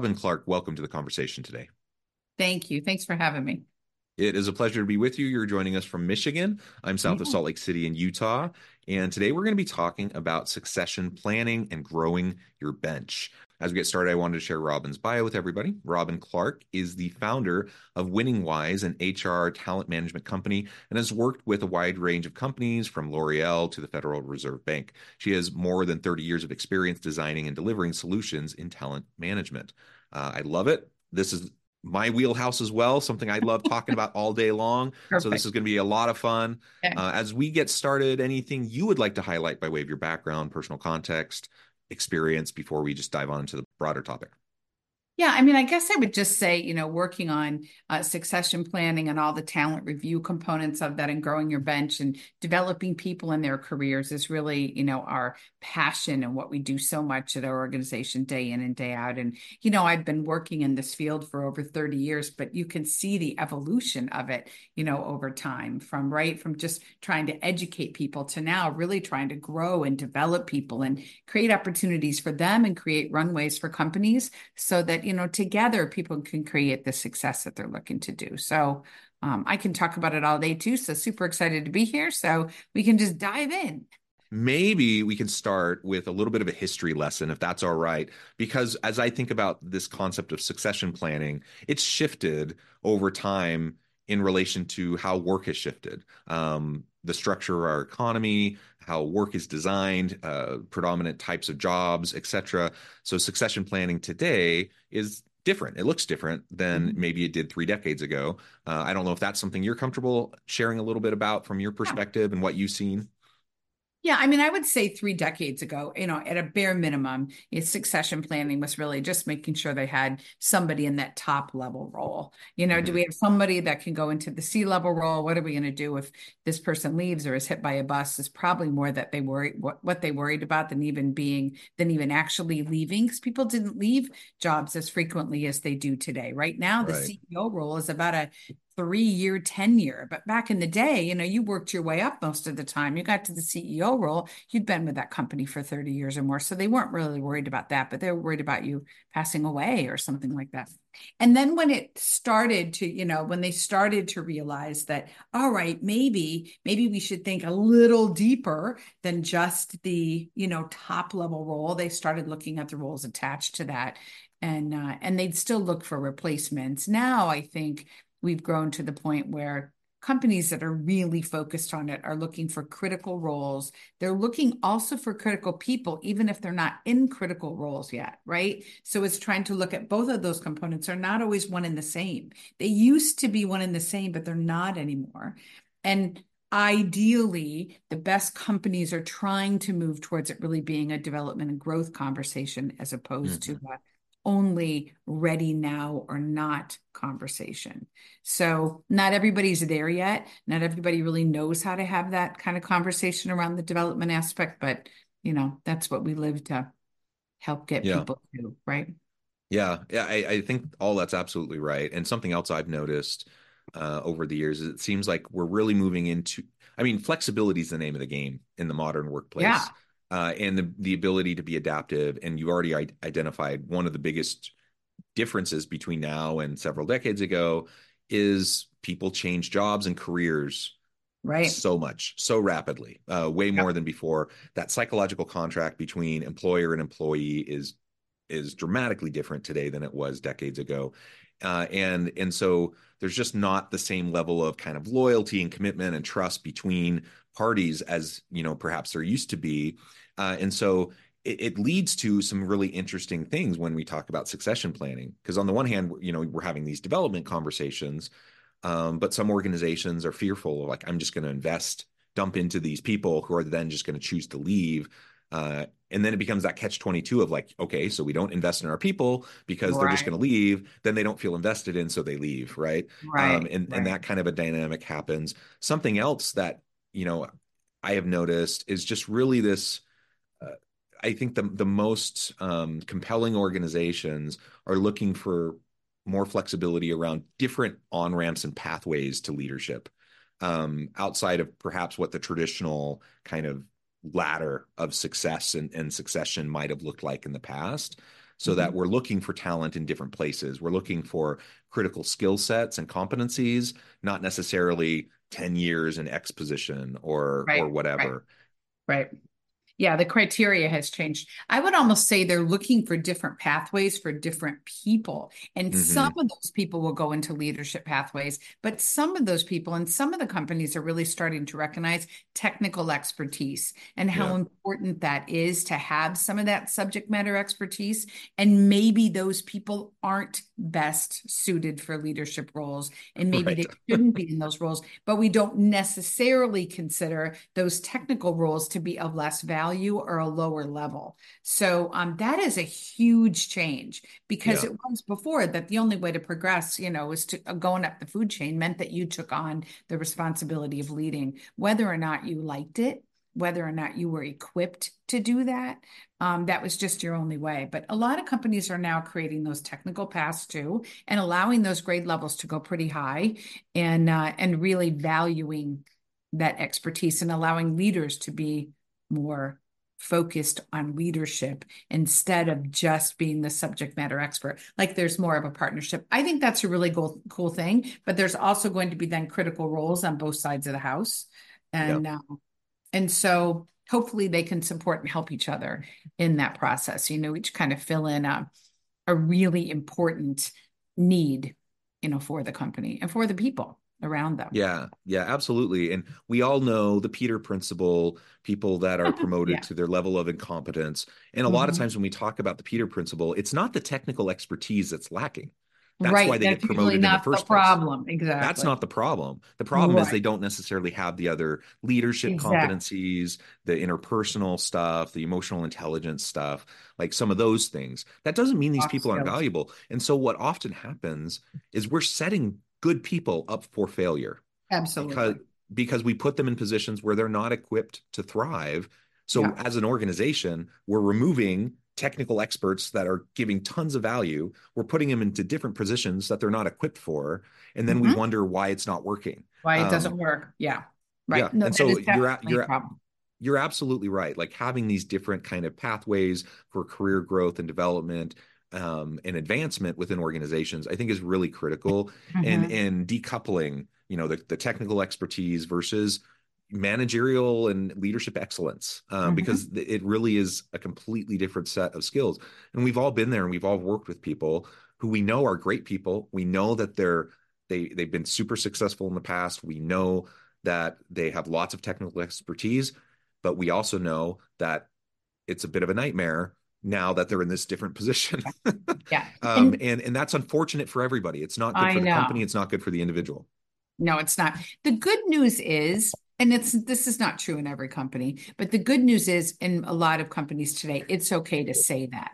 Robyn Clark, welcome to the conversation today. Thank you. Thanks for having me. It is a pleasure to be with you. You're joining us from Michigan. I'm south yeah. of Salt Lake City in Utah. And today we're going to be talking about succession planning and growing your bench. As we get started, I wanted to share Robyn's bio with everybody. Robyn Clark is the founder of Winning Wise, an HR talent management company, and has worked with a wide range of companies from L'Oreal to the Federal Reserve Bank. She has more than 30 years of experience designing and delivering solutions in talent management. Uh, I love it. This is my wheelhouse as well, something I love talking about all day long. Perfect. So this is going to be a lot of fun. Okay. Uh, as we get started, anything you would like to highlight by way of your background, personal context, experience before we just dive on into the broader topic? Yeah, I mean, I guess I would just say, you know, working on uh, succession planning and all the talent review components of that and growing your bench and developing people in their careers is really, you know, our passion and what we do so much at our organization day in and day out. And, you know, I've been working in this field for over 30 years, but you can see the evolution of it, you know, over time from right from just trying to educate people to now really trying to grow and develop people and create opportunities for them and create runways for companies so that, you know, together people can create the success that they're looking to do. So um, I can talk about it all day too. So super excited to be here. So we can just dive in. Maybe we can start with a little bit of a history lesson, if that's all right. Because as I think about this concept of succession planning, it's shifted over time in relation to how work has shifted. Um, the structure of our economy, how work is designed, uh, predominant types of jobs, etc. So succession planning today is different. It looks different than mm-hmm. maybe it did three decades ago. Uh, I don't know if that's something you're comfortable sharing a little bit about from your perspective and what you've seen. Yeah, I mean, I would say three decades ago, you know, at a bare minimum, succession planning was really just making sure they had somebody in that top level role. You know, mm-hmm. do we have somebody that can go into the C level role? What are we going to do if this person leaves or is hit by a bus? Is probably more that they worry what, what they worried about than even being than even actually leaving because people didn't leave jobs as frequently as they do today. Right now, the right. CEO role is about a three year tenure. But back in the day, you know, you worked your way up most of the time. You got to the CEO role, you'd been with that company for 30 years or more. So they weren't really worried about that, but they were worried about you passing away or something like that. And then when it started to, you know, when they started to realize that, all right, maybe, maybe we should think a little deeper than just the, you know, top level role, they started looking at the roles attached to that. And uh, and they'd still look for replacements. Now I think we've grown to the point where companies that are really focused on it are looking for critical roles. They're looking also for critical people, even if they're not in critical roles yet, right? So it's trying to look at both of those components are not always one and the same. They used to be one and the same, but they're not anymore. And ideally, the best companies are trying to move towards it really being a development and growth conversation as opposed mm-hmm. to a only ready now or not conversation. So, not everybody's there yet. Not everybody really knows how to have that kind of conversation around the development aspect, but you know, that's what we live to help get yeah. people to, right? Yeah, yeah, I, I, think all that's absolutely right. And something else I've noticed uh, over the years is it seems like we're really moving into. I mean, flexibility is the name of the game in the modern workplace. Yeah uh, and the, the ability to be adaptive. And you already identified one of the biggest differences between now and several decades ago is people change jobs and careers right. so much so rapidly uh, way more than before. That psychological contract between employer and employee is is dramatically different today than it was decades ago. Uh, and and so there's just not the same level of kind of loyalty and commitment and trust between parties as you know perhaps there used to be uh, and so it, it leads to some really interesting things when we talk about succession planning. Because on the one hand, you know, we're having these development conversations, um, but some organizations are fearful of like, I'm just going to invest, dump into these people who are then just going to choose to leave. Uh, and then it becomes that catch 22 of like okay so we don't invest in our people because right. they're just going to leave then they don't feel invested in so they leave right, right. Um, and right. and that kind of a dynamic happens something else that you know i have noticed is just really this uh, i think the the most um, compelling organizations are looking for more flexibility around different on ramps and pathways to leadership um, outside of perhaps what the traditional kind of ladder of success and, and succession might have looked like in the past so mm-hmm. that we're looking for talent in different places we're looking for critical skill sets and competencies not necessarily 10 years in x position or right, or whatever right. right yeah, the criteria has changed. I would almost say they're looking for different pathways for different people. And mm-hmm. some of those people will go into leadership pathways, but some of those people and some of the companies are really starting to recognize technical expertise and how yeah. important that is to have some of that subject matter expertise. And maybe those people aren't best suited for leadership roles, and maybe right. they shouldn't be in those roles, but we don't necessarily consider those technical roles to be of less value value or a lower level. So um, that is a huge change because yeah. it was before that the only way to progress, you know, was to uh, going up the food chain meant that you took on the responsibility of leading, whether or not you liked it, whether or not you were equipped to do that. Um, that was just your only way. But a lot of companies are now creating those technical paths too, and allowing those grade levels to go pretty high, and uh, and really valuing that expertise and allowing leaders to be more focused on leadership instead of just being the subject matter expert. Like there's more of a partnership. I think that's a really cool cool thing but there's also going to be then critical roles on both sides of the house. And yep. um, and so hopefully they can support and help each other in that process. You know each kind of fill in a, a really important need you know for the company and for the people around them. Yeah, yeah, absolutely. And we all know the Peter principle, people that are promoted yeah. to their level of incompetence. And a mm-hmm. lot of mm-hmm. times when we talk about the Peter principle, it's not the technical expertise that's lacking. That's right. why they that's get promoted really in the first the problem. Place. Exactly. That's not the problem. The problem right. is they don't necessarily have the other leadership exactly. competencies, the interpersonal stuff, the emotional intelligence stuff, like some of those things. That doesn't mean these people aren't valuable. And so what often happens is we're setting good people up for failure. Absolutely. Because, because we put them in positions where they're not equipped to thrive. So yeah. as an organization, we're removing technical experts that are giving tons of value. We're putting them into different positions that they're not equipped for. And then mm-hmm. we wonder why it's not working. Why it um, doesn't work. Yeah. Right. Yeah. No, and so you're you're you're absolutely right. Like having these different kind of pathways for career growth and development um, and advancement within organizations, I think is really critical. Mm-hmm. And and decoupling, you know, the, the technical expertise versus managerial and leadership excellence, um, mm-hmm. because it really is a completely different set of skills. And we've all been there, and we've all worked with people who we know are great people. We know that they're they they've been super successful in the past. We know that they have lots of technical expertise, but we also know that it's a bit of a nightmare now that they're in this different position. yeah. um, and, and, and that's unfortunate for everybody. It's not good I for the company. It's not good for the individual. No, it's not. The good news is, and it's this is not true in every company, but the good news is in a lot of companies today, it's okay to say that.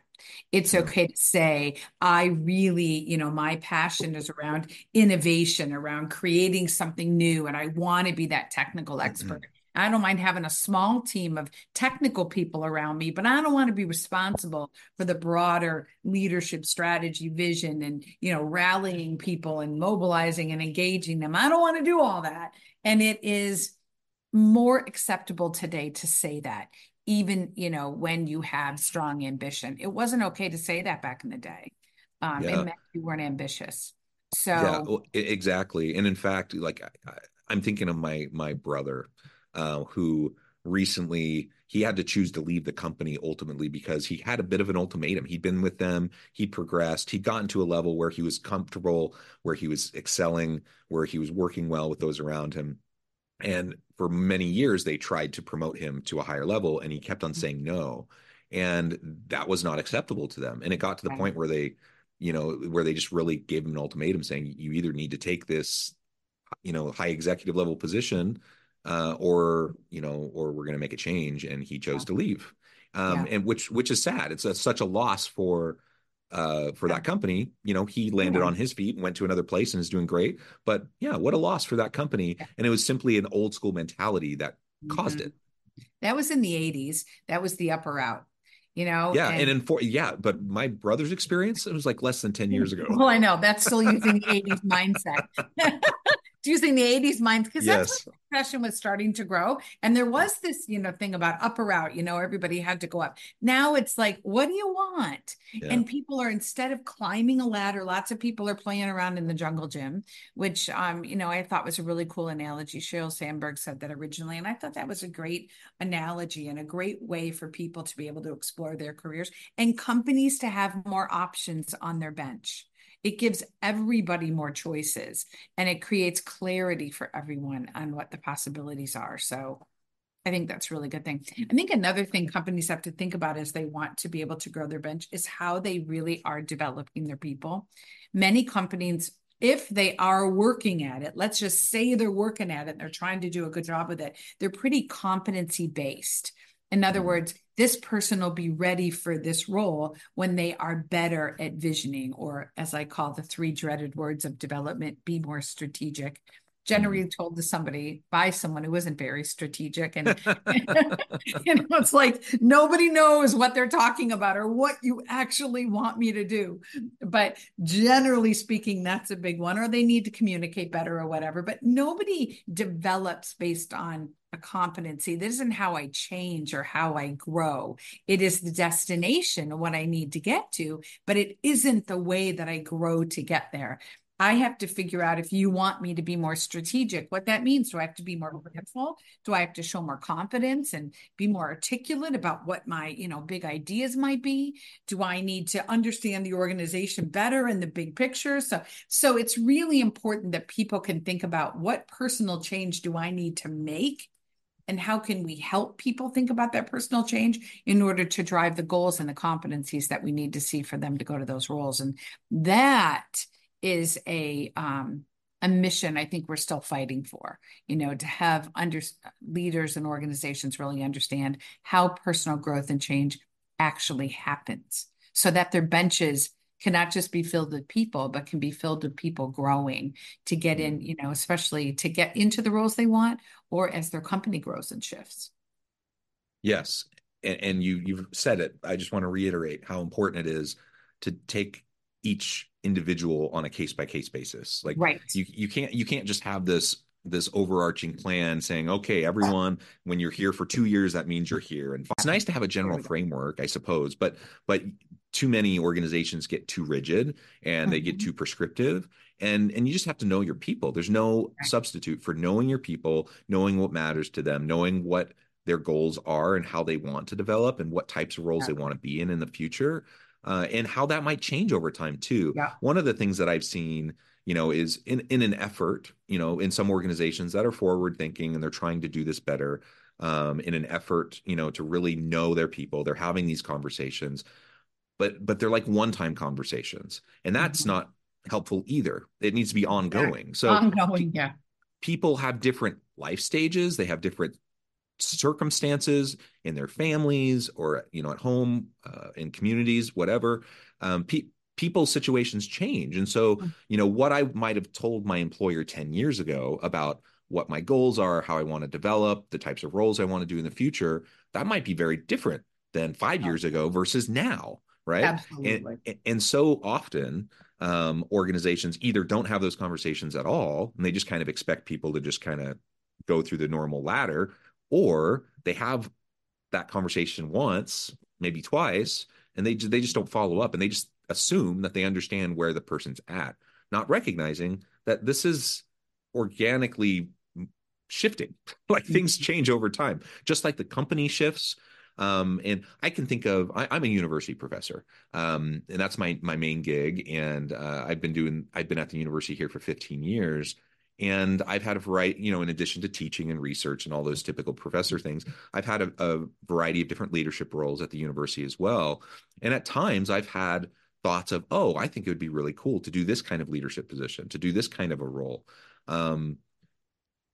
It's okay to say, I really, you know, my passion is around innovation, around creating something new, and I want to be that technical expert. Mm-hmm. I don't mind having a small team of technical people around me, but I don't want to be responsible for the broader leadership strategy, vision, and you know, rallying people and mobilizing and engaging them. I don't want to do all that. And it is more acceptable today to say that, even you know, when you have strong ambition. It wasn't okay to say that back in the day. Um, yeah. It meant you weren't ambitious. So yeah, well, exactly. And in fact, like I, I'm thinking of my my brother uh, who recently he had to choose to leave the company ultimately because he had a bit of an ultimatum. He'd been with them, he progressed, he'd gotten to a level where he was comfortable, where he was excelling, where he was working well with those around him. And for many years, they tried to promote him to a higher level, and he kept on saying no. and that was not acceptable to them and it got to the right. point where they you know where they just really gave him an ultimatum saying you either need to take this you know high executive level position uh, or you know or we're going to make a change and he chose yeah. to leave um, yeah. and which which is sad it's a, such a loss for uh, for that company. You know, he landed on his feet and went to another place and is doing great. But yeah, what a loss for that company. And it was simply an old school mentality that mm-hmm. caused it. That was in the 80s. That was the upper out. You know, yeah, and, and in for yeah, but my brother's experience, it was like less than 10 years ago. Well, I know that's still using the 80s mindset. using the 80s mind because yes. that's when depression was starting to grow. And there was this you know thing about up or out you know everybody had to go up. Now it's like what do you want? Yeah. and people are instead of climbing a ladder lots of people are playing around in the jungle gym which um you know i thought was a really cool analogy. Sheryl sandberg said that originally and i thought that was a great analogy and a great way for people to be able to explore their careers and companies to have more options on their bench it gives everybody more choices and it creates clarity for everyone on what the possibilities are. So I think that's a really good thing. I think another thing companies have to think about as they want to be able to grow their bench is how they really are developing their people. Many companies if they are working at it, let's just say they're working at it, and they're trying to do a good job with it, they're pretty competency based. In other mm-hmm. words, this person will be ready for this role when they are better at visioning, or as I call the three dreaded words of development, be more strategic. Generally mm-hmm. told to somebody by someone who isn't very strategic. And you know, it's like nobody knows what they're talking about or what you actually want me to do. But generally speaking, that's a big one, or they need to communicate better or whatever. But nobody develops based on a competency. This isn't how I change or how I grow. It is the destination, what I need to get to, but it isn't the way that I grow to get there. I have to figure out if you want me to be more strategic, what that means. Do I have to be more mindful? Do I have to show more confidence and be more articulate about what my, you know, big ideas might be? Do I need to understand the organization better in the big picture? So, so it's really important that people can think about what personal change do I need to make and how can we help people think about that personal change in order to drive the goals and the competencies that we need to see for them to go to those roles and that is a um, a mission i think we're still fighting for you know to have under leaders and organizations really understand how personal growth and change actually happens so that their benches cannot just be filled with people, but can be filled with people growing to get in, you know, especially to get into the roles they want or as their company grows and shifts. Yes. And, and you you've said it. I just want to reiterate how important it is to take each individual on a case by case basis. Like right. you you can't you can't just have this this overarching plan saying okay everyone when you're here for 2 years that means you're here. And it's nice to have a general framework i suppose but but too many organizations get too rigid and they get mm-hmm. too prescriptive. And and you just have to know your people. There's no substitute for knowing your people knowing what matters to them knowing what their goals are and how they want to develop and what types of roles they want to be in in the future uh, and how that might change over time too. Yeah. one of the things that i've seen you know is in in an effort you know in some organizations that are forward thinking and they're trying to do this better um, in an effort you know to really know their people they're having these conversations but but they're like one time conversations and that's mm-hmm. not helpful either. It needs to be ongoing. So ongoing yeah. people have different life stages they have different circumstances in their families or you know at home uh, in communities whatever um, pe- people's situations change and so mm. you know what i might have told my employer 10 years ago about what my goals are how i want to develop the types of roles i want to do in the future that might be very different than five years ago versus now right Absolutely. And, and so often um, organizations either don't have those conversations at all and they just kind of expect people to just kind of go through the normal ladder or they have that conversation once maybe twice and they they just don't follow up and they just assume that they understand where the person's at not recognizing that this is organically shifting like things mm-hmm. change over time just like the company shifts um, and I can think of I, am a university professor, um, and that's my my main gig. And uh, I've been doing I've been at the university here for 15 years. And I've had a variety, you know, in addition to teaching and research and all those typical professor things, I've had a, a variety of different leadership roles at the university as well. And at times I've had thoughts of, oh, I think it would be really cool to do this kind of leadership position, to do this kind of a role. Um,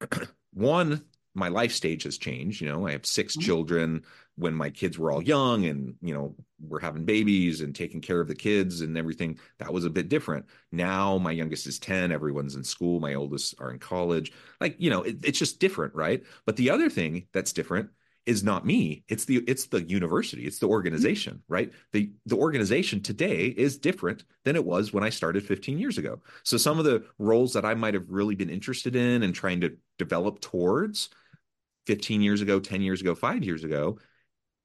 one, my life stage has changed. You know, I have 6 mm-hmm. children. When my kids were all young, and you know, we're having babies and taking care of the kids and everything, that was a bit different. Now, my youngest is ten. Everyone's in school. My oldest are in college. Like, you know, it, it's just different, right? But the other thing that's different is not me it's the it's the university it's the organization right the the organization today is different than it was when i started 15 years ago so some of the roles that i might have really been interested in and trying to develop towards 15 years ago 10 years ago 5 years ago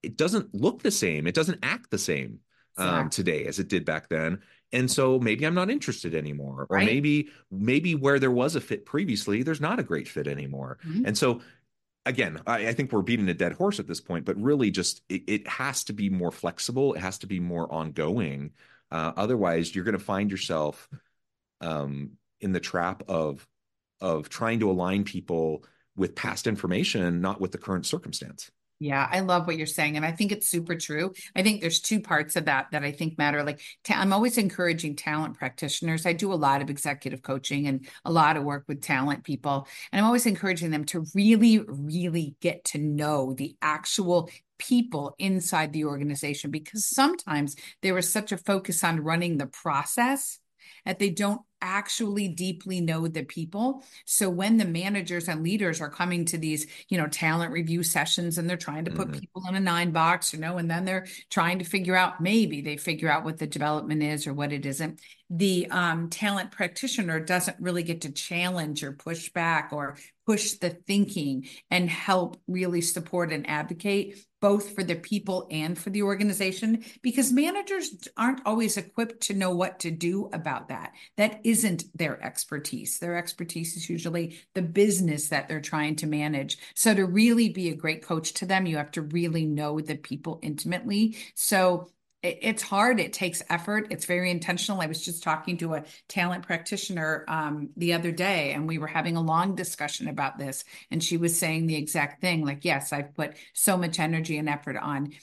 it doesn't look the same it doesn't act the same um, today as it did back then and so maybe i'm not interested anymore or right. maybe maybe where there was a fit previously there's not a great fit anymore mm-hmm. and so again, I, I, think we're beating a dead horse at this point, but really just it, it has to be more flexible. It has to be more ongoing. Uh, otherwise, you're going to find yourself um, in the trap of of trying to align people with past information, not with the current circumstance. Yeah, I love what you're saying. And I think it's super true. I think there's two parts of that that I think matter. Like, ta- I'm always encouraging talent practitioners. I do a lot of executive coaching and a lot of work with talent people. And I'm always encouraging them to really, really get to know the actual people inside the organization because sometimes there is such a focus on running the process that they don't actually deeply know the people. So when the managers and leaders are coming to these, you know, talent review sessions and they're trying to put mm-hmm. people in a nine box, you know, and then they're trying to figure out maybe they figure out what the development is or what it isn't. The um, talent practitioner doesn't really get to challenge or push back or push the thinking and help really support and advocate both for the people and for the organization because managers aren't always equipped to know what to do about that. That isn't their expertise. Their expertise is usually the business that they're trying to manage. So, to really be a great coach to them, you have to really know the people intimately. So, it's hard it takes effort it's very intentional i was just talking to a talent practitioner um, the other day and we were having a long discussion about this and she was saying the exact thing like yes i've put so much energy and effort on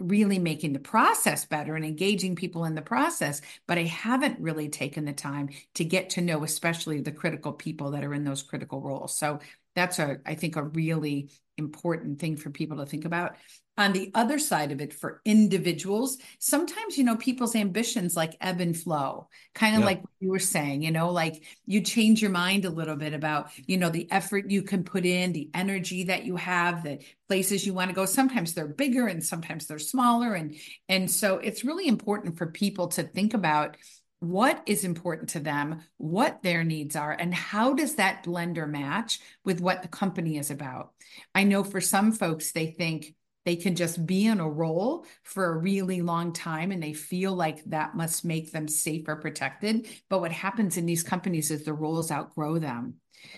really making the process better and engaging people in the process but i haven't really taken the time to get to know especially the critical people that are in those critical roles. So that's a i think a really important thing for people to think about on the other side of it for individuals sometimes you know people's ambitions like ebb and flow kind of yeah. like you were saying you know like you change your mind a little bit about you know the effort you can put in the energy that you have the places you want to go sometimes they're bigger and sometimes they're smaller and and so it's really important for people to think about what is important to them, what their needs are, and how does that blender match with what the company is about. I know for some folks, they think, they can just be in a role for a really long time and they feel like that must make them safe or protected. But what happens in these companies is the roles outgrow them.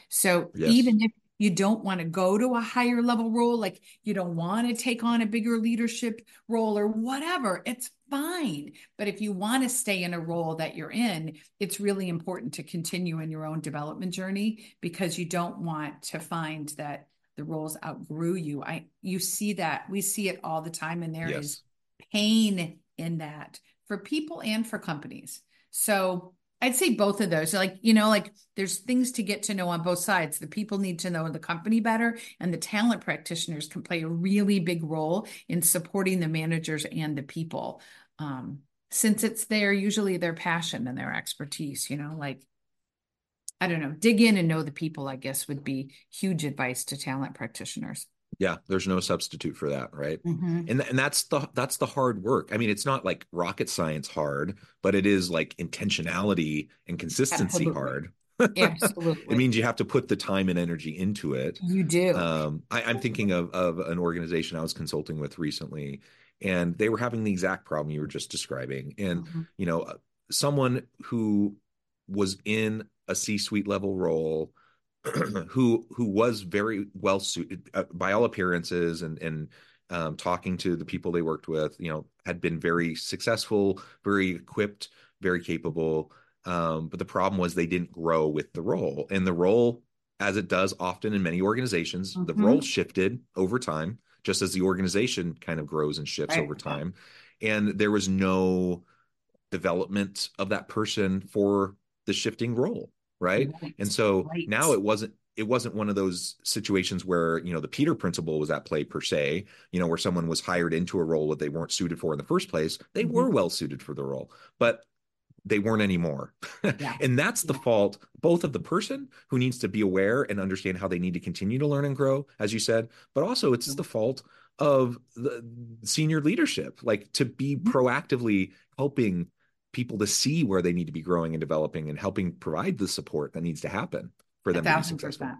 So yes. even if you don't want to go to a higher level role, like you don't want to take on a bigger leadership role or whatever, it's fine. But if you want to stay in a role that you're in, it's really important to continue in your own development journey because you don't want to find that the roles outgrew you. I you see that we see it all the time, and there yes. is pain in that for people and for companies. So I'd say both of those. Like, you know, like there's things to get to know on both sides. The people need to know the company better, and the talent practitioners can play a really big role in supporting the managers and the people. Um, since it's their usually their passion and their expertise, you know, like I don't know, dig in and know the people, I guess would be huge advice to talent practitioners. Yeah, there's no substitute for that, right? Mm-hmm. And and that's the that's the hard work. I mean, it's not like rocket science hard, but it is like intentionality and consistency Absolutely. hard. Absolutely. it means you have to put the time and energy into it. You do. Um, I, I'm thinking of of an organization I was consulting with recently, and they were having the exact problem you were just describing. And mm-hmm. you know, someone who was in a C-suite level role, who who was very well suited uh, by all appearances, and and um, talking to the people they worked with, you know, had been very successful, very equipped, very capable. Um, but the problem was they didn't grow with the role, and the role as it does often in many organizations, the Mhm. role shifted over time, just as the organization kind of grows and shifts Right. over time. And there was no development of that person for the shifting role, right? Right. And so Right. now it wasn't it wasn't one of those situations where you know the Peter principle was at play per se, you know, where someone was hired into a role that they weren't suited for in the first place. They Mhm. were well suited for the role, but they weren't anymore. Yeah. and that's the Yeah. fault both of the person who needs to be aware and understand how they need to continue to learn and grow, as you said, but also it's the fault of the senior leadership, like to be Mhm. proactively helping people to see where they need to be growing and developing and helping provide the support that needs to happen for them to be successful. percent.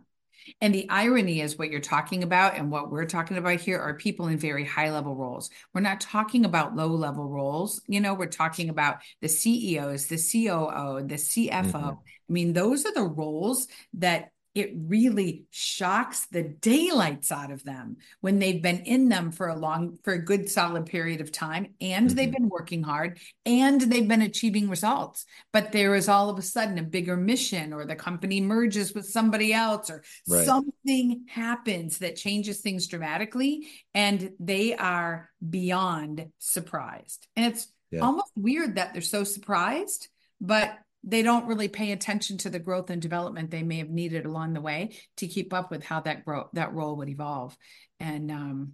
And the irony is what you're talking about and what we're talking about here are people in very high level roles. We're not talking about low level roles. You know, we're talking about the CEOs, the COO, the CFO. Mhm. I mean, those are the roles that it really shocks the daylights out of them when they've been in them for a long, for a good solid period of time and they've Mhm. been working hard and they've been achieving results. But there is all of a sudden a bigger mission or the company merges with somebody else or Right. something happens that changes things dramatically and they are beyond surprised. And it's Yeah. almost weird that they're so surprised, but they don't really pay attention to the growth and development they may have needed along the way to keep up with how that grow that role would evolve. And um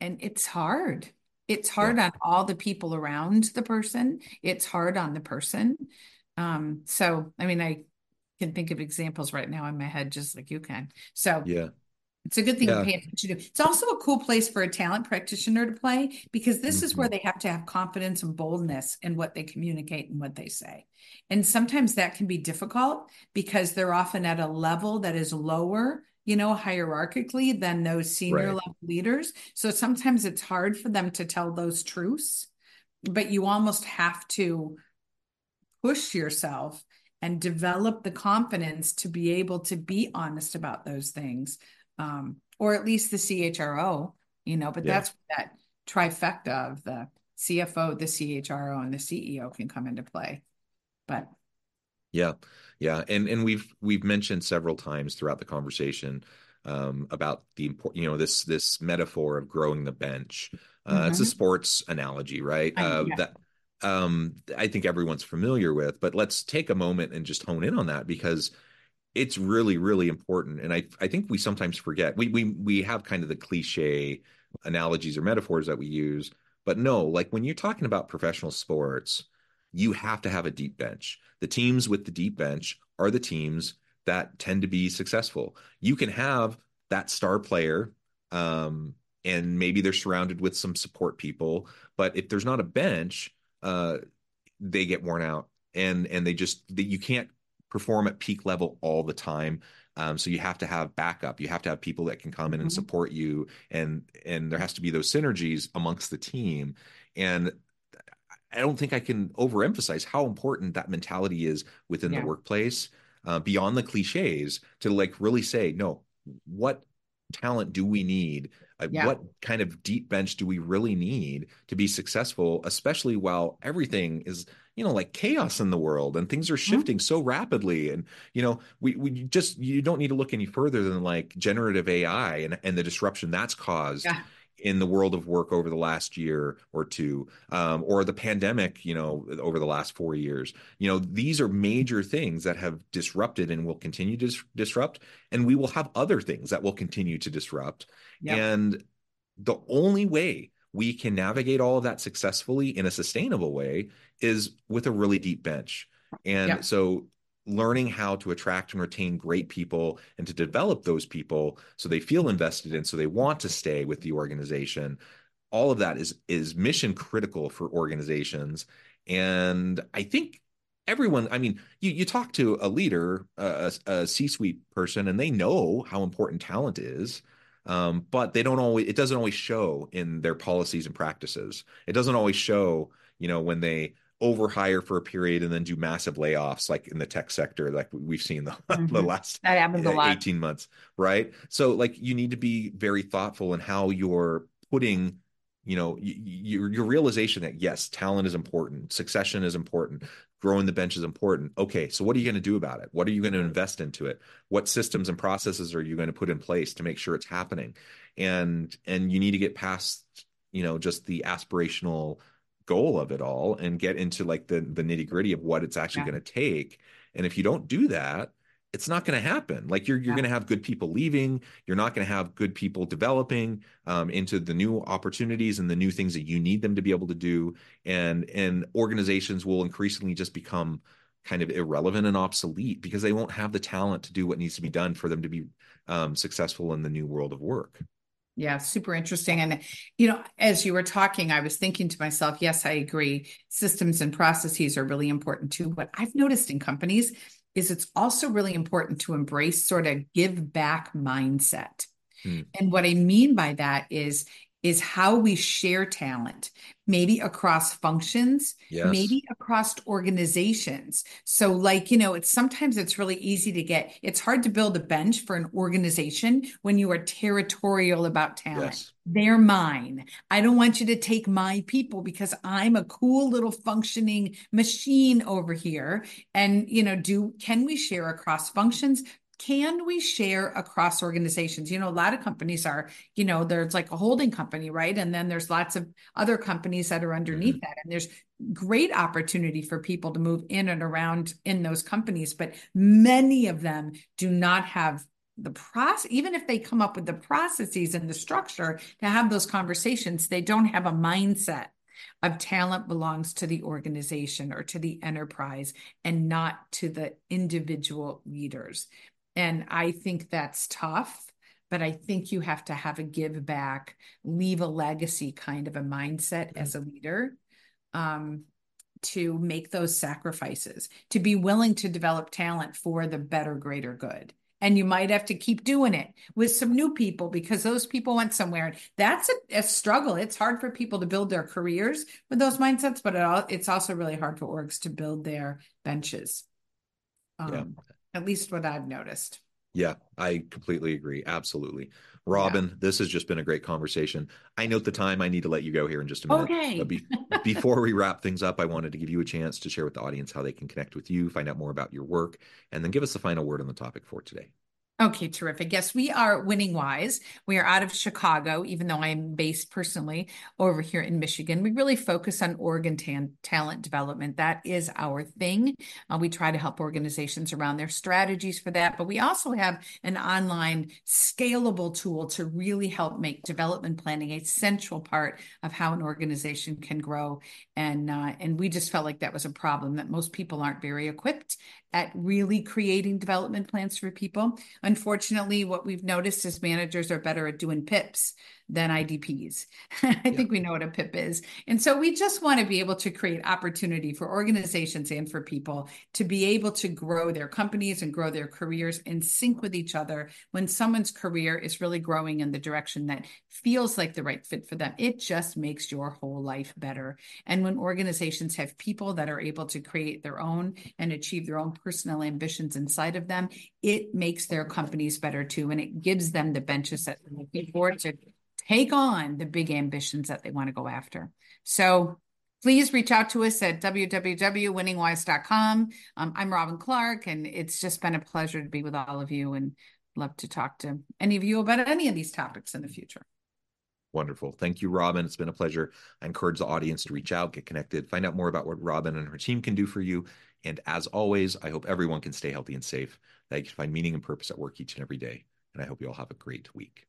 and it's hard. It's hard on all the people around the person. It's hard on the person. Um, so I mean, I can think of examples right now in my head, just like you can. So Yeah. It's a good thing Yeah. to pay attention to. It's also a cool place for a talent practitioner to play because this is where Mhm. they have to have confidence and boldness in what they communicate and what they say. And sometimes that can be difficult because they're often at a level that is lower, you know, hierarchically than those senior Right. level leaders. So sometimes it's hard for them to tell those truths, but you almost have to push yourself and develop the confidence to be able to be honest about those things um, or at least the CHRO, you know, but Yeah. that's that trifecta of the CFO, the CHRO, and the CEO can come into play. But Yeah, yeah, and and we've we've mentioned several times throughout the conversation um, about the import, you know, this this metaphor of growing the bench. Uh, It's a Mhm. sports analogy, right? I- Uh, yeah. that um, I think everyone's familiar with, but let's take a moment and just hone in on that because it's really really important and i i think we sometimes forget. We we we have kind of the cliche analogies or metaphors that we use but no like when you're talking about professional sports you have to have a deep bench. The teams with the deep bench are the teams that tend to be successful. You can have that star player um and maybe they're surrounded with some support people but if there's not a bench uh they get worn out and and they just you can't perform at peak level all the time. Um, so you have to have backup. You have to have people that can come in and Mhm. support you, and and there has to be those synergies amongst the team. And I don't think I can overemphasize how important that mentality is within Yeah. the workplace, uh, beyond the cliches, to like really say, no, what talent do we need? Uh, Yeah. What kind of deep bench do we really need to be successful, especially while everything is, you know, like chaos in the world and things are Mm-hmm. shifting so rapidly. And, you know, we, we just, you don't need to look any further than like generative AI and, and the disruption that's caused Yeah. in the world of work over the last year or two, um, or the pandemic, you know, over the last four years. You know, these are major things that have disrupted and will continue to dis- disrupt, and we will have other things that will continue to disrupt. Yep. And the only way we can navigate all of that successfully in a sustainable way is with a really deep bench. And Yep. so learning how to attract and retain great people and to develop those people so they feel invested in so they want to stay with the organization all of that is is mission critical for organizations and i think everyone i mean you you talk to a leader a, a c-suite person and they know how important talent is um, but they don't always it doesn't always show in their policies and practices it doesn't always show you know when they overhire for a period and then do massive layoffs like in the tech sector like we've seen the, the Mhm. last that happens a uh, lot. 18 months right so like you need to be very thoughtful in how you're putting you know your your realization that yes talent is important succession is important growing the bench is important. Okay so what are you going to do about it? What are you going to invest into it? What systems and processes are you going to put in place to make sure it's happening? And and you need to get past you know just the aspirational goal of it all and get into like the the nitty gritty of what it's actually yeah. going to take. And if you don't do that it's not going to happen. Like you're you're yeah. going to have good people leaving. You're not going to have good people developing um, into the new opportunities and the new things that you need them to be able to do. And and organizations will increasingly just become kind of irrelevant and obsolete because they won't have the talent to do what needs to be done for them to be um, successful in the new world of work. Yeah, super interesting. And, you know, as you were talking, I was thinking to myself, yes, I agree. Systems and processes are really important too. But I've noticed in companies, is it's also really important to embrace sort of give back mindset. Hmm. And what I mean by that is is how we share talent, maybe across functions, yes. maybe across organizations. So, like, you know, it's sometimes it's really easy to get, it's hard to build a bench for an organization when you are territorial about talent. Yes. They're mine. I don't want you to take my people because I'm a cool little functioning machine over here. And, you know, do can we share across functions? Can we share across organizations? You know, a lot of companies are, you know, there's like a holding company, right? And then there's lots of other companies that are underneath mm-hmm. that. And there's great opportunity for people to move in and around in those companies, but many of them do not have the process, even if they come up with the processes and the structure to have those conversations, they don't have a mindset of talent belongs to the organization or to the enterprise and not to the individual leaders. And I think that's tough, but I think you have to have a give back, leave a legacy kind of a mindset mm-hmm. as a leader um, to make those sacrifices, to be willing to develop talent for the better, greater good. And you might have to keep doing it with some new people because those people went somewhere. That's a, a struggle. It's hard for people to build their careers with those mindsets, but it, it's also really hard for orgs to build their benches. Um, yeah at least what I've noticed. Yeah, I completely agree. Absolutely. Robyn, yeah. this has just been a great conversation. I note the time. I need to let you go here in just a minute. Okay. Be- before we wrap things up, I wanted to give you a chance to share with the audience how they can connect with you, find out more about your work, and then give us the final word on the topic for today. Okay, terrific. Yes, we are Winning Wise. We are out of Chicago, even though I am based personally over here in Michigan. We really focus on organ tan- talent development. That is our thing. Uh, we try to help organizations around their strategies for that, but we also have an online scalable tool to really help make development planning a central part of how an organization can grow. And uh, and we just felt like that was a problem that most people aren't very equipped at really creating development plans for people. Unfortunately, what we've noticed is managers are better at doing PIPs than IDPs. I yeah. think we know what a PIP is. And so we just want to be able to create opportunity for organizations and for people to be able to grow their companies and grow their careers in sync with each other when someone's career is really growing in the direction that feels like the right fit for them. It just makes your whole life better. And when organizations have people that are able to create their own and achieve their own personal ambitions inside of them, it makes their companies better too. And it gives them the benches that they're looking for to take on the big ambitions that they want to go after. So please reach out to us at www.winningwise.com. Um, I'm Robyn Clark, and it's just been a pleasure to be with all of you and love to talk to any of you about any of these topics in the future. Wonderful. Thank you, Robyn. It's been a pleasure. I encourage the audience to reach out, get connected, find out more about what Robyn and her team can do for you. And as always, I hope everyone can stay healthy and safe, that you can find meaning and purpose at work each and every day. And I hope you all have a great week.